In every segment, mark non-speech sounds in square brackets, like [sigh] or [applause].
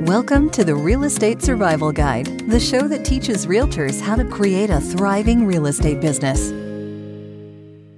Welcome to the Real Estate Survival Guide, the show that teaches realtors how to create a thriving real estate business.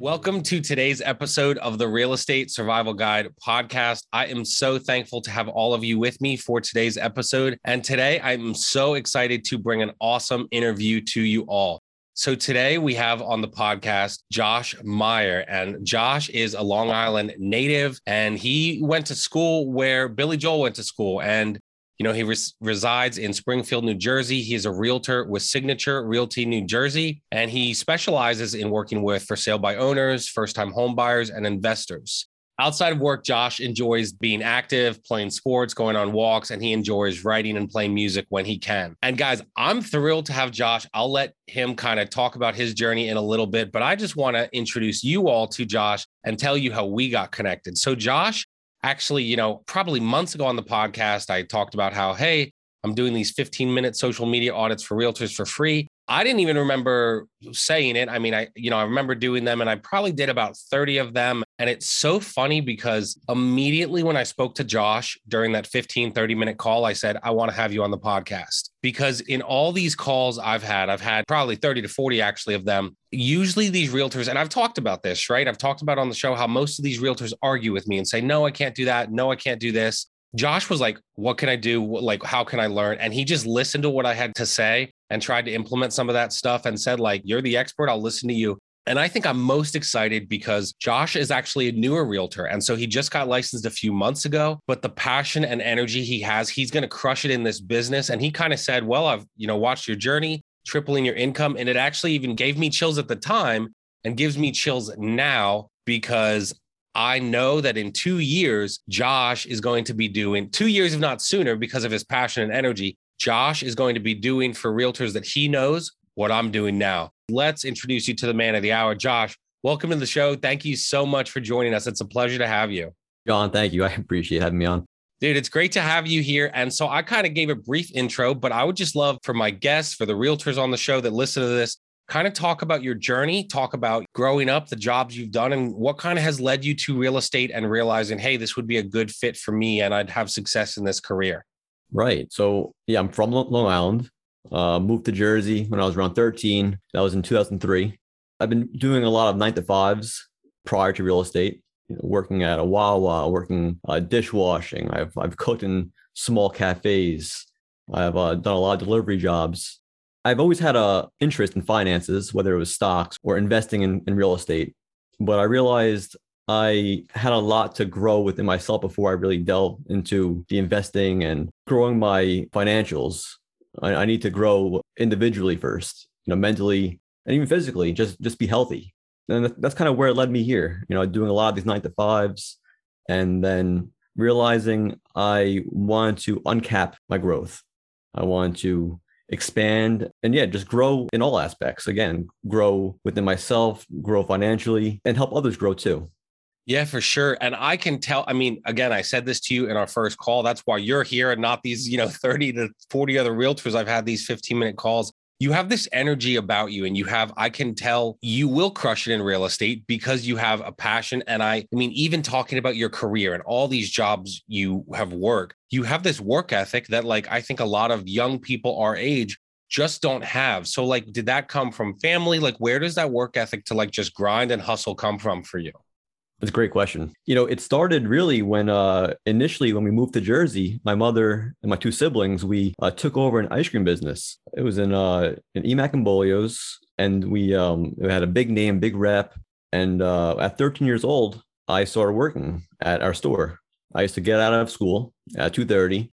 Welcome to today's episode of the Real Estate Survival Guide podcast. I am so thankful to have all of you with me for today's episode. And today I'm so excited to bring an awesome interview to you all. So today we have on the podcast Josh Meyer, and Josh is a Long Island native, and he went to school where Billy Joel went to school, and you know he res- resides in Springfield, New Jersey. He's a realtor with Signature Realty New Jersey, and he specializes in working with for sale by owners, first-time home buyers, and investors outside of work, Josh enjoys being active, playing sports, going on walks, and he enjoys writing and playing music when he can. And guys, I'm thrilled to have Josh. I'll let him kind of talk about his journey in a little bit, but I just want to introduce you all to Josh and tell you how we got connected. So, Josh, actually, you know, probably months ago on the podcast, I talked about how, hey, I'm doing these 15 minute social media audits for realtors for free. I didn't even remember saying it. I mean, I, you know, I remember doing them and I probably did about 30 of them. And it's so funny because immediately when I spoke to Josh during that 15, 30 minute call, I said, I want to have you on the podcast. Because in all these calls I've had, I've had probably 30 to 40 actually of them. Usually these realtors, and I've talked about this, right? I've talked about on the show how most of these realtors argue with me and say, no, I can't do that. No, I can't do this. Josh was like, What can I do? Like, how can I learn? And he just listened to what I had to say and tried to implement some of that stuff and said, like, You're the expert. I'll listen to you. And I think I'm most excited because Josh is actually a newer realtor. And so he just got licensed a few months ago, but the passion and energy he has, he's going to crush it in this business. And he kind of said, Well, I've, you know, watched your journey, tripling your income. And it actually even gave me chills at the time and gives me chills now because I know that in two years, Josh is going to be doing two years, if not sooner, because of his passion and energy. Josh is going to be doing for realtors that he knows what I'm doing now. Let's introduce you to the man of the hour. Josh, welcome to the show. Thank you so much for joining us. It's a pleasure to have you. John, thank you. [laughs] I appreciate having me on. Dude, it's great to have you here. And so I kind of gave a brief intro, but I would just love for my guests, for the realtors on the show that listen to this, kind of talk about your journey, talk about growing up, the jobs you've done, and what kind of has led you to real estate and realizing, hey, this would be a good fit for me and I'd have success in this career. Right. So, yeah, I'm from Long Island, uh, moved to Jersey when I was around 13. That was in 2003. I've been doing a lot of nine to fives prior to real estate, you know, working at a Wawa, working uh, dishwashing. I've, I've cooked in small cafes. I've uh, done a lot of delivery jobs I've always had a interest in finances, whether it was stocks or investing in, in real estate. But I realized I had a lot to grow within myself before I really delved into the investing and growing my financials. I, I need to grow individually first, you know, mentally and even physically, just just be healthy. And that's kind of where it led me here, you know, doing a lot of these nine to fives and then realizing I want to uncap my growth. I want to expand and yeah just grow in all aspects again grow within myself grow financially and help others grow too yeah, for sure. And I can tell, I mean, again, I said this to you in our first call. That's why you're here and not these, you know, [laughs] 30 to 40 other realtors. I've had these 15 minute calls. You have this energy about you, and you have, I can tell you will crush it in real estate because you have a passion. And I, I mean, even talking about your career and all these jobs you have worked, you have this work ethic that, like, I think a lot of young people our age just don't have. So, like, did that come from family? Like, where does that work ethic to like just grind and hustle come from for you? That's a great question. You know, it started really when uh, initially when we moved to Jersey, my mother and my two siblings, we uh, took over an ice cream business. It was in uh, in Emack and Bolio's, and we um, we had a big name, big rep. And uh, at 13 years old, I started working at our store. I used to get out of school at 2:30.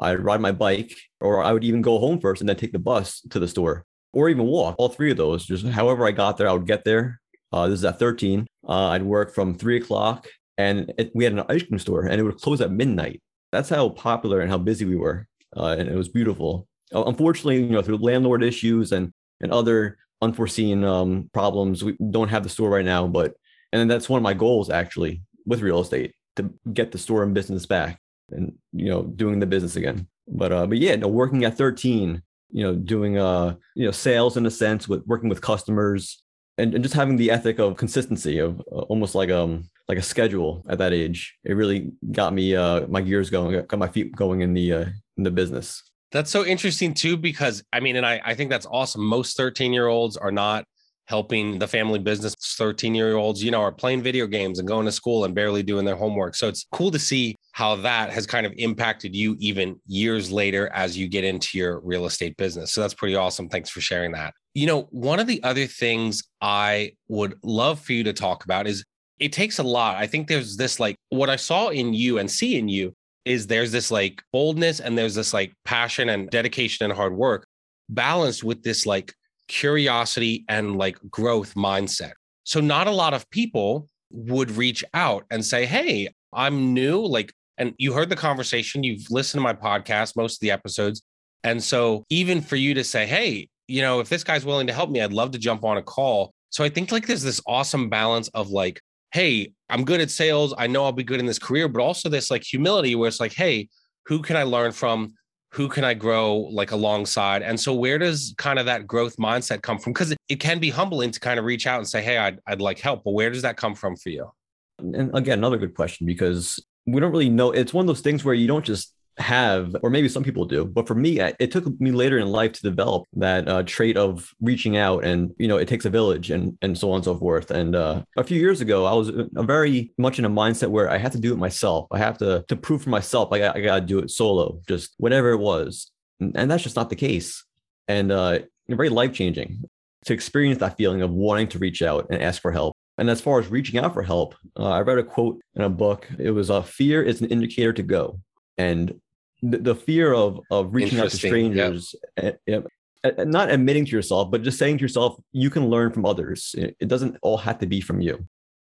I'd ride my bike, or I would even go home first and then take the bus to the store, or even walk. All three of those, just however I got there, I would get there. Uh, this is at 13. Uh, I'd work from three o'clock, and it, we had an ice cream store, and it would close at midnight. That's how popular and how busy we were, uh, and it was beautiful. Uh, unfortunately, you know, through landlord issues and and other unforeseen um, problems, we don't have the store right now. But and that's one of my goals actually with real estate to get the store and business back, and you know, doing the business again. But uh, but yeah, no, working at 13, you know, doing uh, you know, sales in a sense with working with customers, and, and just having the ethic of consistency of uh, almost like um like a schedule at that age it really got me uh my gears going got my feet going in the uh in the business. That's so interesting too, because I mean, and I, I think that's awesome. Most 13 year olds are not helping the family business. 13 year olds you know are playing video games and going to school and barely doing their homework. So it's cool to see how that has kind of impacted you even years later as you get into your real estate business. So that's pretty awesome. Thanks for sharing that you know one of the other things i would love for you to talk about is it takes a lot i think there's this like what i saw in you and see in you is there's this like boldness and there's this like passion and dedication and hard work balanced with this like curiosity and like growth mindset. So, not a lot of people would reach out and say, Hey, I'm new. Like, and you heard the conversation, you've listened to my podcast, most of the episodes. And so, even for you to say, Hey, you know, if this guy's willing to help me, I'd love to jump on a call. So, I think like there's this awesome balance of like, Hey, I'm good at sales. I know I'll be good in this career, but also this like humility where it's like, Hey, who can I learn from? who can I grow like alongside? And so where does kind of that growth mindset come from? Because it, can be humbling to kind of reach out and say, hey, I'd, I'd like help, but where does that come from for you? And again, another good question because we don't really know. It's one of those things where you don't just have, or maybe some people do, but for me, it took me later in life to develop that uh, trait of reaching out, and you know, it takes a village, and and so on and so forth. And uh, a few years ago, I was very much in a mindset where I had to do it myself. I have to to prove for myself. I got, I got to do it solo, just whatever it was, and, and that's just not the case. And uh, very life changing to experience that feeling of wanting to reach out and ask for help. And as far as reaching out for help, uh, I read a quote in a book. It was, uh, "Fear is an indicator to go." And the, the fear of of reaching out to strangers yep. and, and not admitting to yourself but just saying to yourself you can learn from others it doesn't all have to be from you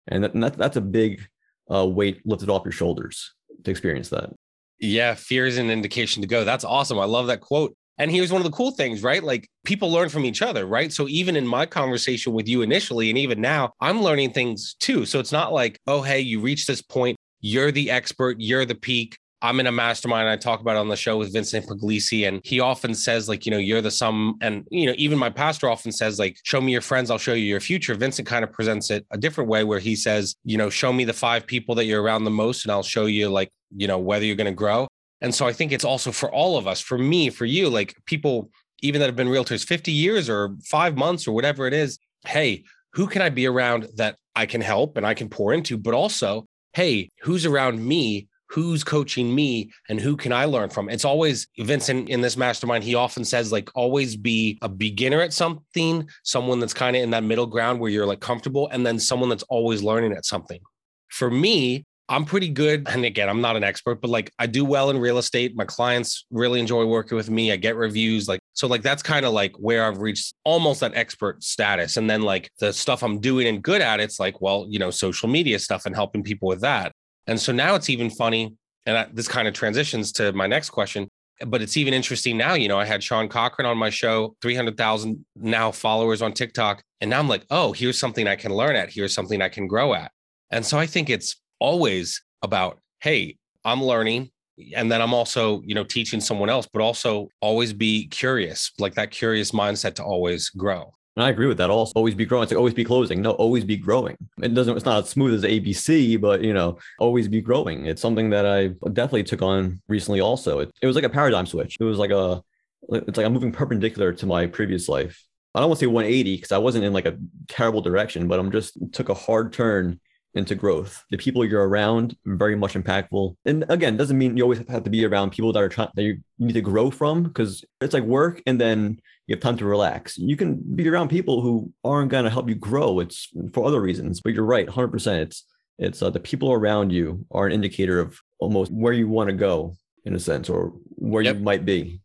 and, that, and that, that's a big uh, weight lifted off your shoulders to experience that yeah fear is an indication to go that's awesome i love that quote and here's one of the cool things, right? Like people learn from each other, right? So even in my conversation with you initially, and even now, I'm learning things too. So it's not like, oh, hey, you reached this point, you're the expert, you're the peak. I'm in a mastermind. I talk about it on the show with Vincent Puglisi, and he often says, like, you know, you're the sum. And, you know, even my pastor often says, like, show me your friends, I'll show you your future. Vincent kind of presents it a different way where he says, you know, show me the five people that you're around the most, and I'll show you, like, you know, whether you're going to grow. And so I think it's also for all of us, for me, for you, like people, even that have been realtors 50 years or five months or whatever it is. Hey, who can I be around that I can help and I can pour into? But also, hey, who's around me who's coaching me and who can I learn from? It's always Vincent in this mastermind. He often says, like, always be a beginner at something, someone that's kind of in that middle ground where you're like comfortable, and then someone that's always learning at something. For me, I'm pretty good. And again, I'm not an expert, but like I do well in real estate. My clients really enjoy working with me. I get reviews. Like, so like that's kind of like where I've reached almost that expert status. And then like the stuff I'm doing and good at, it's like, well, you know, social media stuff and helping people with that. And so now it's even funny. And I, this kind of transitions to my next question, but it's even interesting now. You know, I had Sean Cochran on my show, 300,000 now followers on TikTok. And now I'm like, oh, here's something I can learn at. Here's something I can grow at. And so I think it's always about, hey, I'm learning. And then I'm also, you know, teaching someone else, but also always be curious, like that curious mindset to always grow. And I agree with that. Also, always be growing. It's like always be closing. No, always be growing. It doesn't. It's not as smooth as ABC, but you know, always be growing. It's something that I definitely took on recently. Also, it, it was like a paradigm switch. It was like a. It's like I'm moving perpendicular to my previous life. I don't want to say 180 because I wasn't in like a terrible direction, but I'm just took a hard turn into growth. The people you're around very much impactful. And again, doesn't mean you always have to be around people that are trying that you need to grow from because it's like work and then you have time to relax. You can be around people who aren't going to help you grow. It's for other reasons, but you're right, 100%. It's it's uh, the people around you are an indicator of almost where you want to go in a sense or where yep. you might be.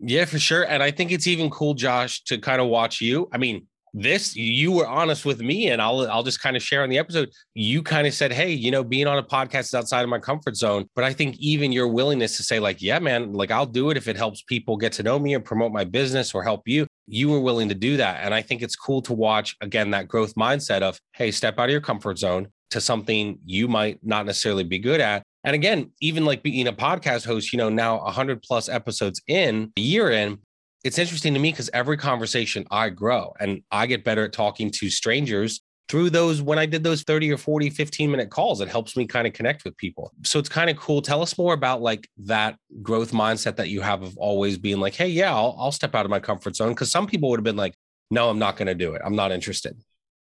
Yeah, for sure. And I think it's even cool, Josh, to kind of watch you. I mean, this you were honest with me and I'll I'll just kind of share on the episode. You kind of said hey you know being on a podcast is outside of my comfort zone. But I think even your willingness to say like yeah man like I'll do it if it helps people get to know me and promote my business or help you you were willing to do that. And I think it's cool to watch again that growth mindset of hey step out of your comfort zone to something you might not necessarily be good at. And again, even like being a podcast host, you know, now 100 plus episodes in, a year in, it's interesting to me because every conversation I grow and I get better at talking to strangers through those when I did those 30 or 40, 15 minute calls, it helps me kind of connect with people. So it's kind of cool. Tell us more about like that growth mindset that you have of always being like, hey, yeah, I'll, I'll step out of my comfort zone. Cause some people would have been like, no, I'm not going to do it. I'm not interested.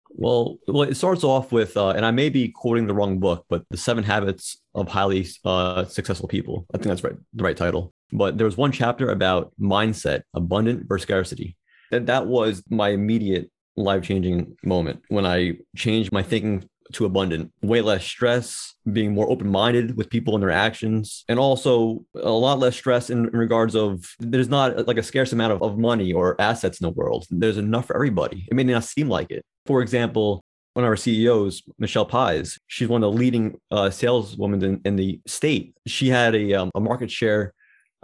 Well, well, it starts off with, uh, and I may be quoting the wrong book, but the Seven Habits of Highly uh, Successful People. I think that's right, the right title. But there was one chapter about mindset, abundant versus scarcity, and that was my immediate life changing moment when I changed my thinking to abundant, way less stress, being more open minded with people and their actions, and also a lot less stress in, in regards of there's not like a scarce amount of, of money or assets in the world. There's enough for everybody. It may not seem like it. For example, one of our CEOs, Michelle Pies, she's one of the leading uh, saleswomen in, in the state. She had a, um, a market share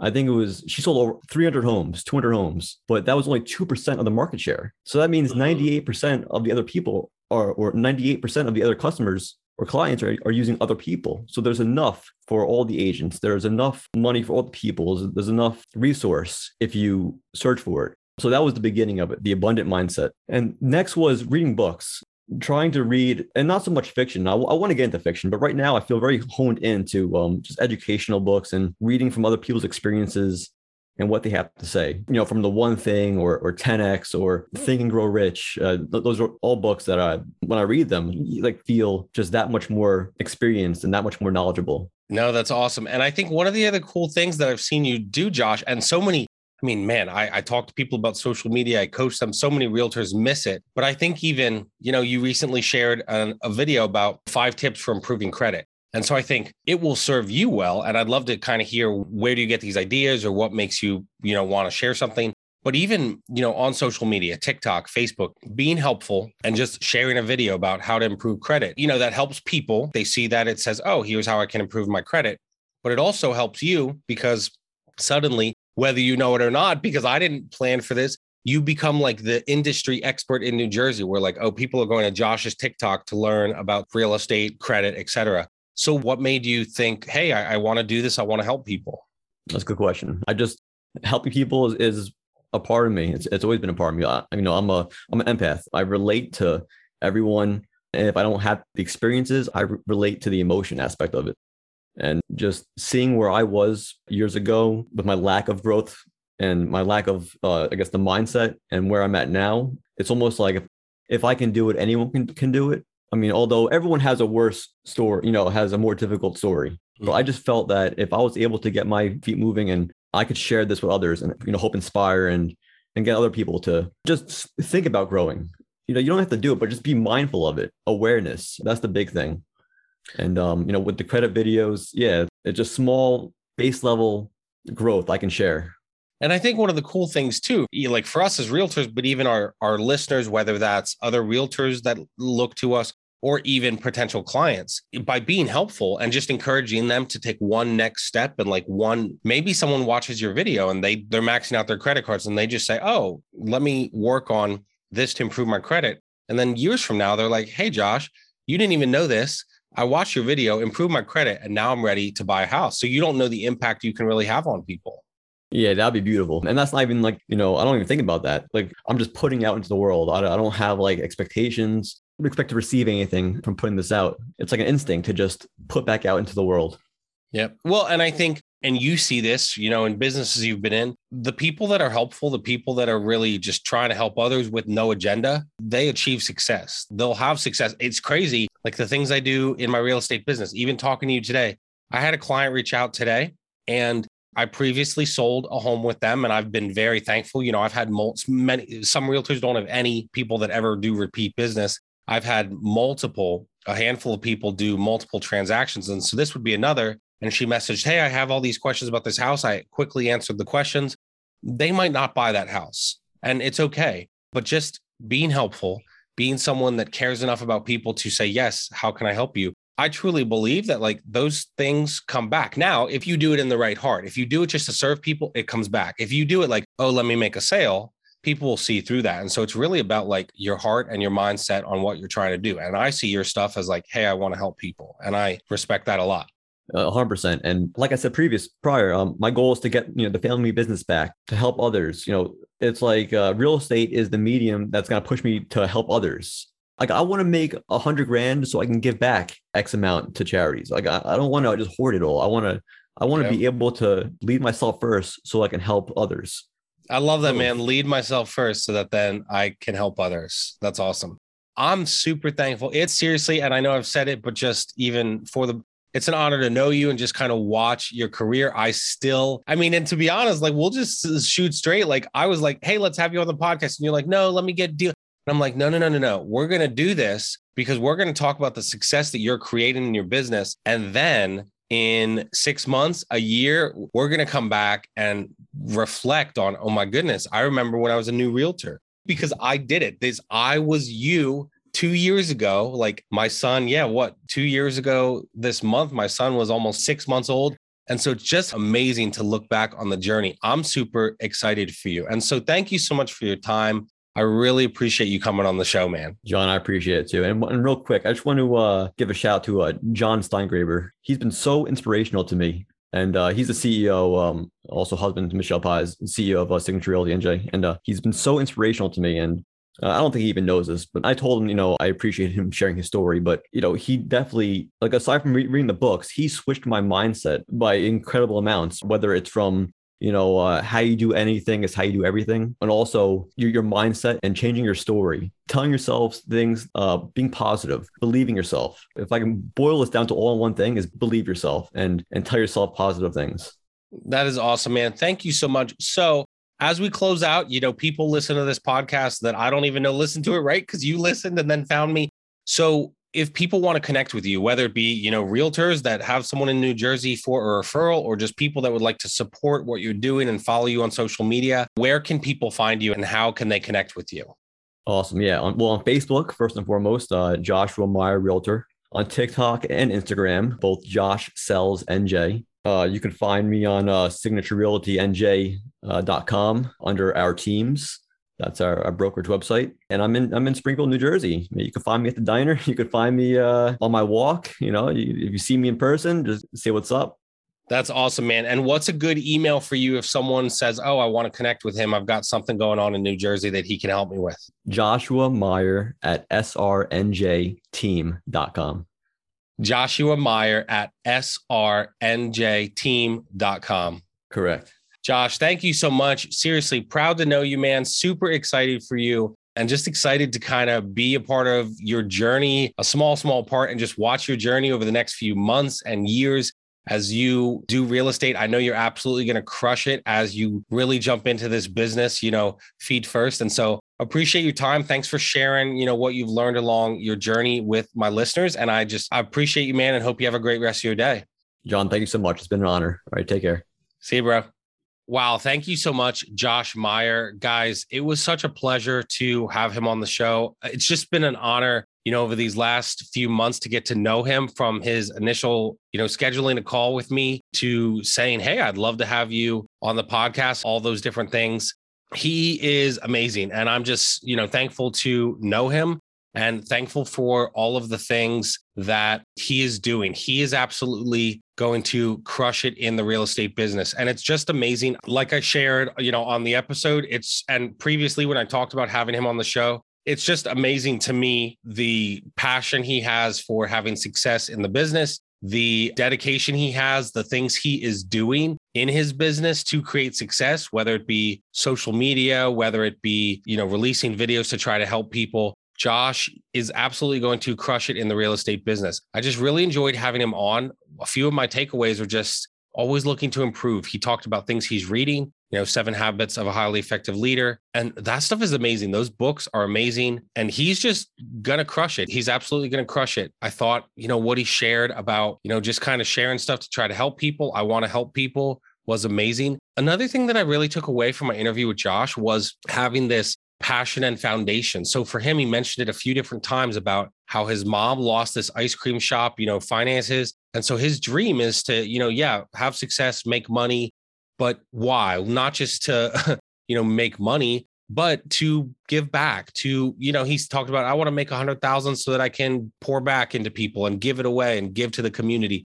I think it was she sold over 300 homes, 200 homes, but that was only 2% of the market share. So that means uh-huh. 98% of the other people are, or 98% of the other customers or clients are, are using other people. So there's enough for all the agents. There's enough money for all the people. There's, there's enough resource if you search for it. So that was the beginning of it, the abundant mindset. And next was reading books trying to read and not so much fiction. I, I want to get into fiction, but right now I feel very honed into um, just educational books and reading from other people's experiences and what they have to say. You know, from the One Thing or or 10x or Think and Grow Rich. Uh, those are all books that I, when I read them, like feel just that much more experienced and that much more knowledgeable. No, that's awesome. And I think one of the other cool things that I've seen you do, Josh, and so many I mean, man, I, I talk to people about social media. I coach them. So many realtors miss it. But I think even, you know, you recently shared a, a video about five tips for improving credit. And so I think it will serve you well. And I'd love to kind of hear where do you get these ideas or what makes you, you know, want to share something. But even, you know, on social media, TikTok, Facebook, being helpful and just sharing a video about how to improve credit, you know, that helps people. They see that it says, oh, here's how I can improve my credit. But it also helps you because suddenly whether you know it or not, because I didn't plan for this. You become like the industry expert in New Jersey, where like, oh, people are going to Josh's TikTok to learn about real estate, credit, etc. So, what made you think, hey, I, I want to do this? I want to help people. That's a good question. I just helping people is, is a part of me. It's, it's always been a part of me. I, you know, I'm a I'm an empath. I relate to everyone, and if I don't have the experiences, I re- relate to the emotion aspect of it and just seeing where I was years ago with my lack of growth and my lack of, uh, I guess, the mindset and where I'm at now, it's almost like if, if I can do it, anyone can, can do it. I mean, although everyone has a worse story, you know, has a more difficult story. Mm-hmm. But I just felt that if I was able to get my feet moving and I could share this with others and, you know, hope inspire and, and get other people to just think about growing. You know, you don't have to do it, but just be mindful of it. Awareness. That's the big thing. And um, you know, with the credit videos, yeah, it's just small base level growth I can share. And I think one of the cool things too, like for us as realtors, but even our our listeners, whether that's other realtors that look to us or even potential clients, by being helpful and just encouraging them to take one next step and like one, maybe someone watches your video and they they're maxing out their credit cards and they just say, "Oh, let me work on this to improve my credit." And then years from now, they're like, "Hey, Josh, you didn't even know this. I watched your video, improve my credit, and now I'm ready to buy a house. So you don't know the impact you can really have on people. Yeah, that'd be beautiful. And that's not even like, you know, I don't even think about that. Like I'm just putting out into the world. I don't have like expectations. I don't expect to receive anything from putting this out. It's like an instinct to just put back out into the world. Yep. Well, and I think and you see this, you know, in businesses you've been in, the people that are helpful, the people that are really just trying to help others with no agenda, they achieve success. They'll have success. It's crazy. Like the things I do in my real estate business, even talking to you today, I had a client reach out today and I previously sold a home with them and I've been very thankful. You know, I've had many, some realtors don't have any people that ever do repeat business. I've had multiple, a handful of people do multiple transactions. And so this would be another and she messaged, Hey, I have all these questions about this house. I quickly answered the questions. They might not buy that house, and it's okay. But just being helpful, being someone that cares enough about people to say, Yes, how can I help you? I truly believe that like those things come back. Now, if you do it in the right heart, if you do it just to serve people, it comes back. If you do it like, oh, let me make a sale, people will see through that. And so it's really about like your heart and your mindset on what you're trying to do. And I see your stuff as like, hey, I want to help people. And I respect that a lot hundred percent. And like I said previous prior, um, my goal is to get you know the family business back to help others. You know, it's like uh, real estate is the medium that's going to push me to help others. Like I want to make a hundred grand so I can give back X amount to charities. Like I, I don't want to just hoard it all. I want to I want to Yep. be able to lead myself first so I can help others. I love that, man. Lead myself first so that then I can help others. That's awesome. I'm super thankful. It's seriously, and I know I've said it, but just even for the, it's an honor to know you and just kind of watch your career. I still, I mean, and to be honest, like we'll just shoot straight. Like I was like, hey, let's have you on the podcast. And you're like, no, let me get deal. And I'm like, no, no, no, no, no. We're going to do this because we're going to talk about the success that you're creating in your business. And then in six months, a year, we're going to come back and reflect on, oh my goodness, I remember when I was a new realtor because I did it. This, I was you two years ago. Like my son, yeah, what, two years ago this month, my son was almost six months old. And so it's just amazing to look back on the journey. I'm super excited for you. And so thank you so much for your time. I really appreciate you coming on the show, man. John, I appreciate it too. And, and real quick, I just want to uh, give a shout out to uh, John Steingraber. He's been so inspirational to me. And uh, he's the CEO, um, also husband to Michelle Paz, CEO of uh, Signature Realty NJ. And uh, he's been so inspirational to me. And uh, I don't think he even knows this, but I told him, you know, I appreciate him sharing his story. But, you know, he definitely, like, aside from re- reading the books, he switched my mindset by incredible amounts, whether it's from you know uh, how you do anything is how you do everything and also your, your mindset and changing your story telling yourself things uh, being positive believing yourself if i can boil this down to all in one thing is believe yourself and and tell yourself positive things That is awesome, man. Thank you so much. So, as we close out, you know, people listen to this podcast that I don't even know listen to it, right? Because you listened and then found me. So, if people want to connect with you, whether it be, you know, realtors that have someone in New Jersey for a referral or just people that would like to support what you're doing and follow you on social media, where can people find you and how can they connect with you? awesome yeah on, well on facebook first and foremost uh, joshua meyer realtor on tiktok and instagram both josh sells nj uh, you can find me on uh, signaturerealtynj.com under our teams That's our, our brokerage website. And I'm in I'm in Springfield, New Jersey. You can find me at the diner. [laughs] You can find me uh, on my walk. You know, you, if you see me in person, just say what's up. That's awesome, man. And what's a good email for you if someone says, Oh, I want to connect with him? I've got something going on in New Jersey that he can help me with. Joshua Meyer at srnjteam.com. Joshua Meyer at srnjteam.com. Correct. Josh, thank you so much. Seriously, proud to know you, man. Super excited for you and just excited to kind of be a part of your journey, a small, small part, and just watch your journey over the next few months and years as you do real estate. I know you're absolutely going to crush it as you really jump into this business, you know, feed first. And so appreciate your time. Thanks for sharing, you know, what you've learned along your journey with my listeners. And I just I appreciate you, man, and hope you have a great rest of your day. John, thank you so much. It's been an honor. All right, take care. See you, bro. Wow. Thank you so much, Josh Meyer. Guys, it was such a pleasure to have him on the show. It's just been an honor, you know, over these last few months to get to know him from his initial, you know, scheduling a call with me to saying, Hey, I'd love to have you on the podcast, all those different things. He is amazing. And I'm just, you know, thankful to know him and thankful for all of the things that he is doing. He is absolutely going to crush it in the real estate business. And it's just amazing. Like I shared, you know, on the episode, it's and previously when I talked about having him on the show, it's just amazing to me the passion he has for having success in the business, the dedication he has, the things he is doing in his business to create success, whether it be social media, whether it be, you know, releasing videos to try to help people. Josh is absolutely going to crush it in the real estate business. I just really enjoyed having him on. A few of my takeaways are just always looking to improve. He talked about things he's reading, you know, Seven Habits of a Highly Effective Leader. And that stuff is amazing. Those books are amazing. And he's just going to crush it. He's absolutely going to crush it. I thought, you know, what he shared about, you know, just kind of sharing stuff to try to help people. I want to help people was amazing. Another thing that I really took away from my interview with Josh was having this passion and foundation. So for him, he mentioned it a few different times about how his mom lost this ice cream shop, you know, finances. And so his dream is to, you know, yeah, have success, make money, but why? Not just to, [laughs] you know, make money, but to give back to, you know, he's talked about, I want to make a hundred thousand so that I can pour back into people and give it away and give to the community.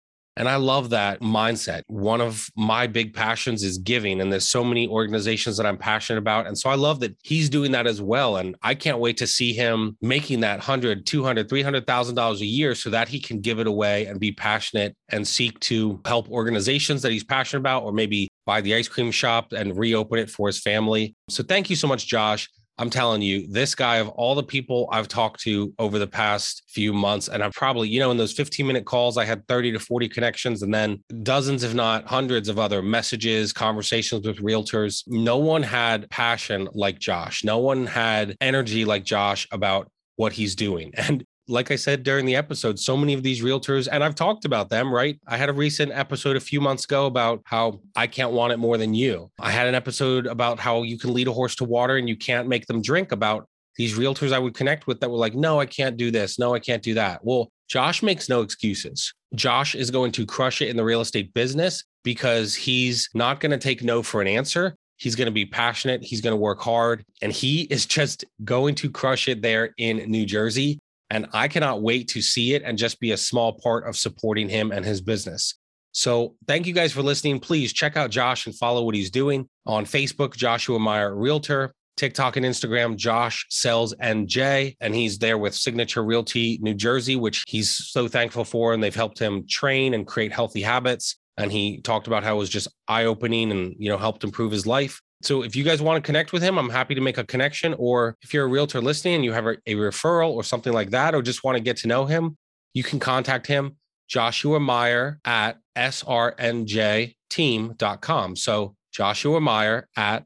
And I love that mindset. One of my big passions is giving, and there's so many organizations that I'm passionate about. And so I love that he's doing that as well. And I can't wait to see him making that 100, 200, 300,000 dollars a year so that he can give it away and be passionate and seek to help organizations that he's passionate about, or maybe buy the ice cream shop and reopen it for his family. So thank you so much, Josh. I'm telling you, this guy of all the people I've talked to over the past few months, and I've probably, you know, in those 15 minute calls, I had 30 to 40 connections and then dozens, if not hundreds of other messages, conversations with realtors. No one had passion like Josh. No one had energy like Josh about what he's doing. [laughs] And like I said during the episode, so many of these realtors, and I've talked about them, right? I had a recent episode a few months ago about how I can't want it more than you. I had an episode about how you can lead a horse to water and you can't make them drink about these realtors I would connect with that were like, no, I can't do this. No, I can't do that. Well, Josh makes no excuses. Josh is going to crush it in the real estate business because he's not going to take no for an answer. He's going to be passionate. He's going to work hard. And he is just going to crush it there in New Jersey. And I cannot wait to see it and just be a small part of supporting him and his business. So thank you guys for listening. Please check out Josh and follow what he's doing on Facebook, Joshua Meyer Realtor, TikTok and Instagram, Josh Sells NJ. And he's there with Signature Realty New Jersey, which he's so thankful for. And they've helped him train and create healthy habits. And he talked about how it was just eye opening and, you know, helped improve his life. So if you guys want to connect with him, I'm happy to make a connection. Or if you're a realtor listening and you have a, a referral or something like that, or just want to get to know him, you can contact him, Joshua Meyer at srnjteam.com. So Joshua Meyer at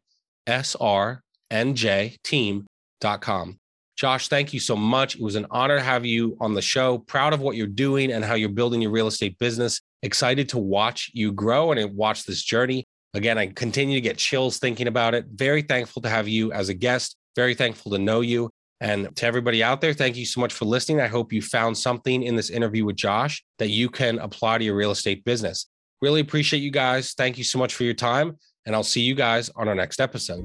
srnjteam.com. Josh, thank you so much. It was an honor to have you on the show. Proud of what you're doing and how you're building your real estate business. Excited to watch you grow and watch this journey. Again, I continue to get chills thinking about it. Very thankful to have you as a guest. Very thankful to know you. And to everybody out there, thank you so much for listening. I hope you found something in this interview with Josh that you can apply to your real estate business. Really appreciate you guys. Thank you so much for your time. And I'll see you guys on our next episode.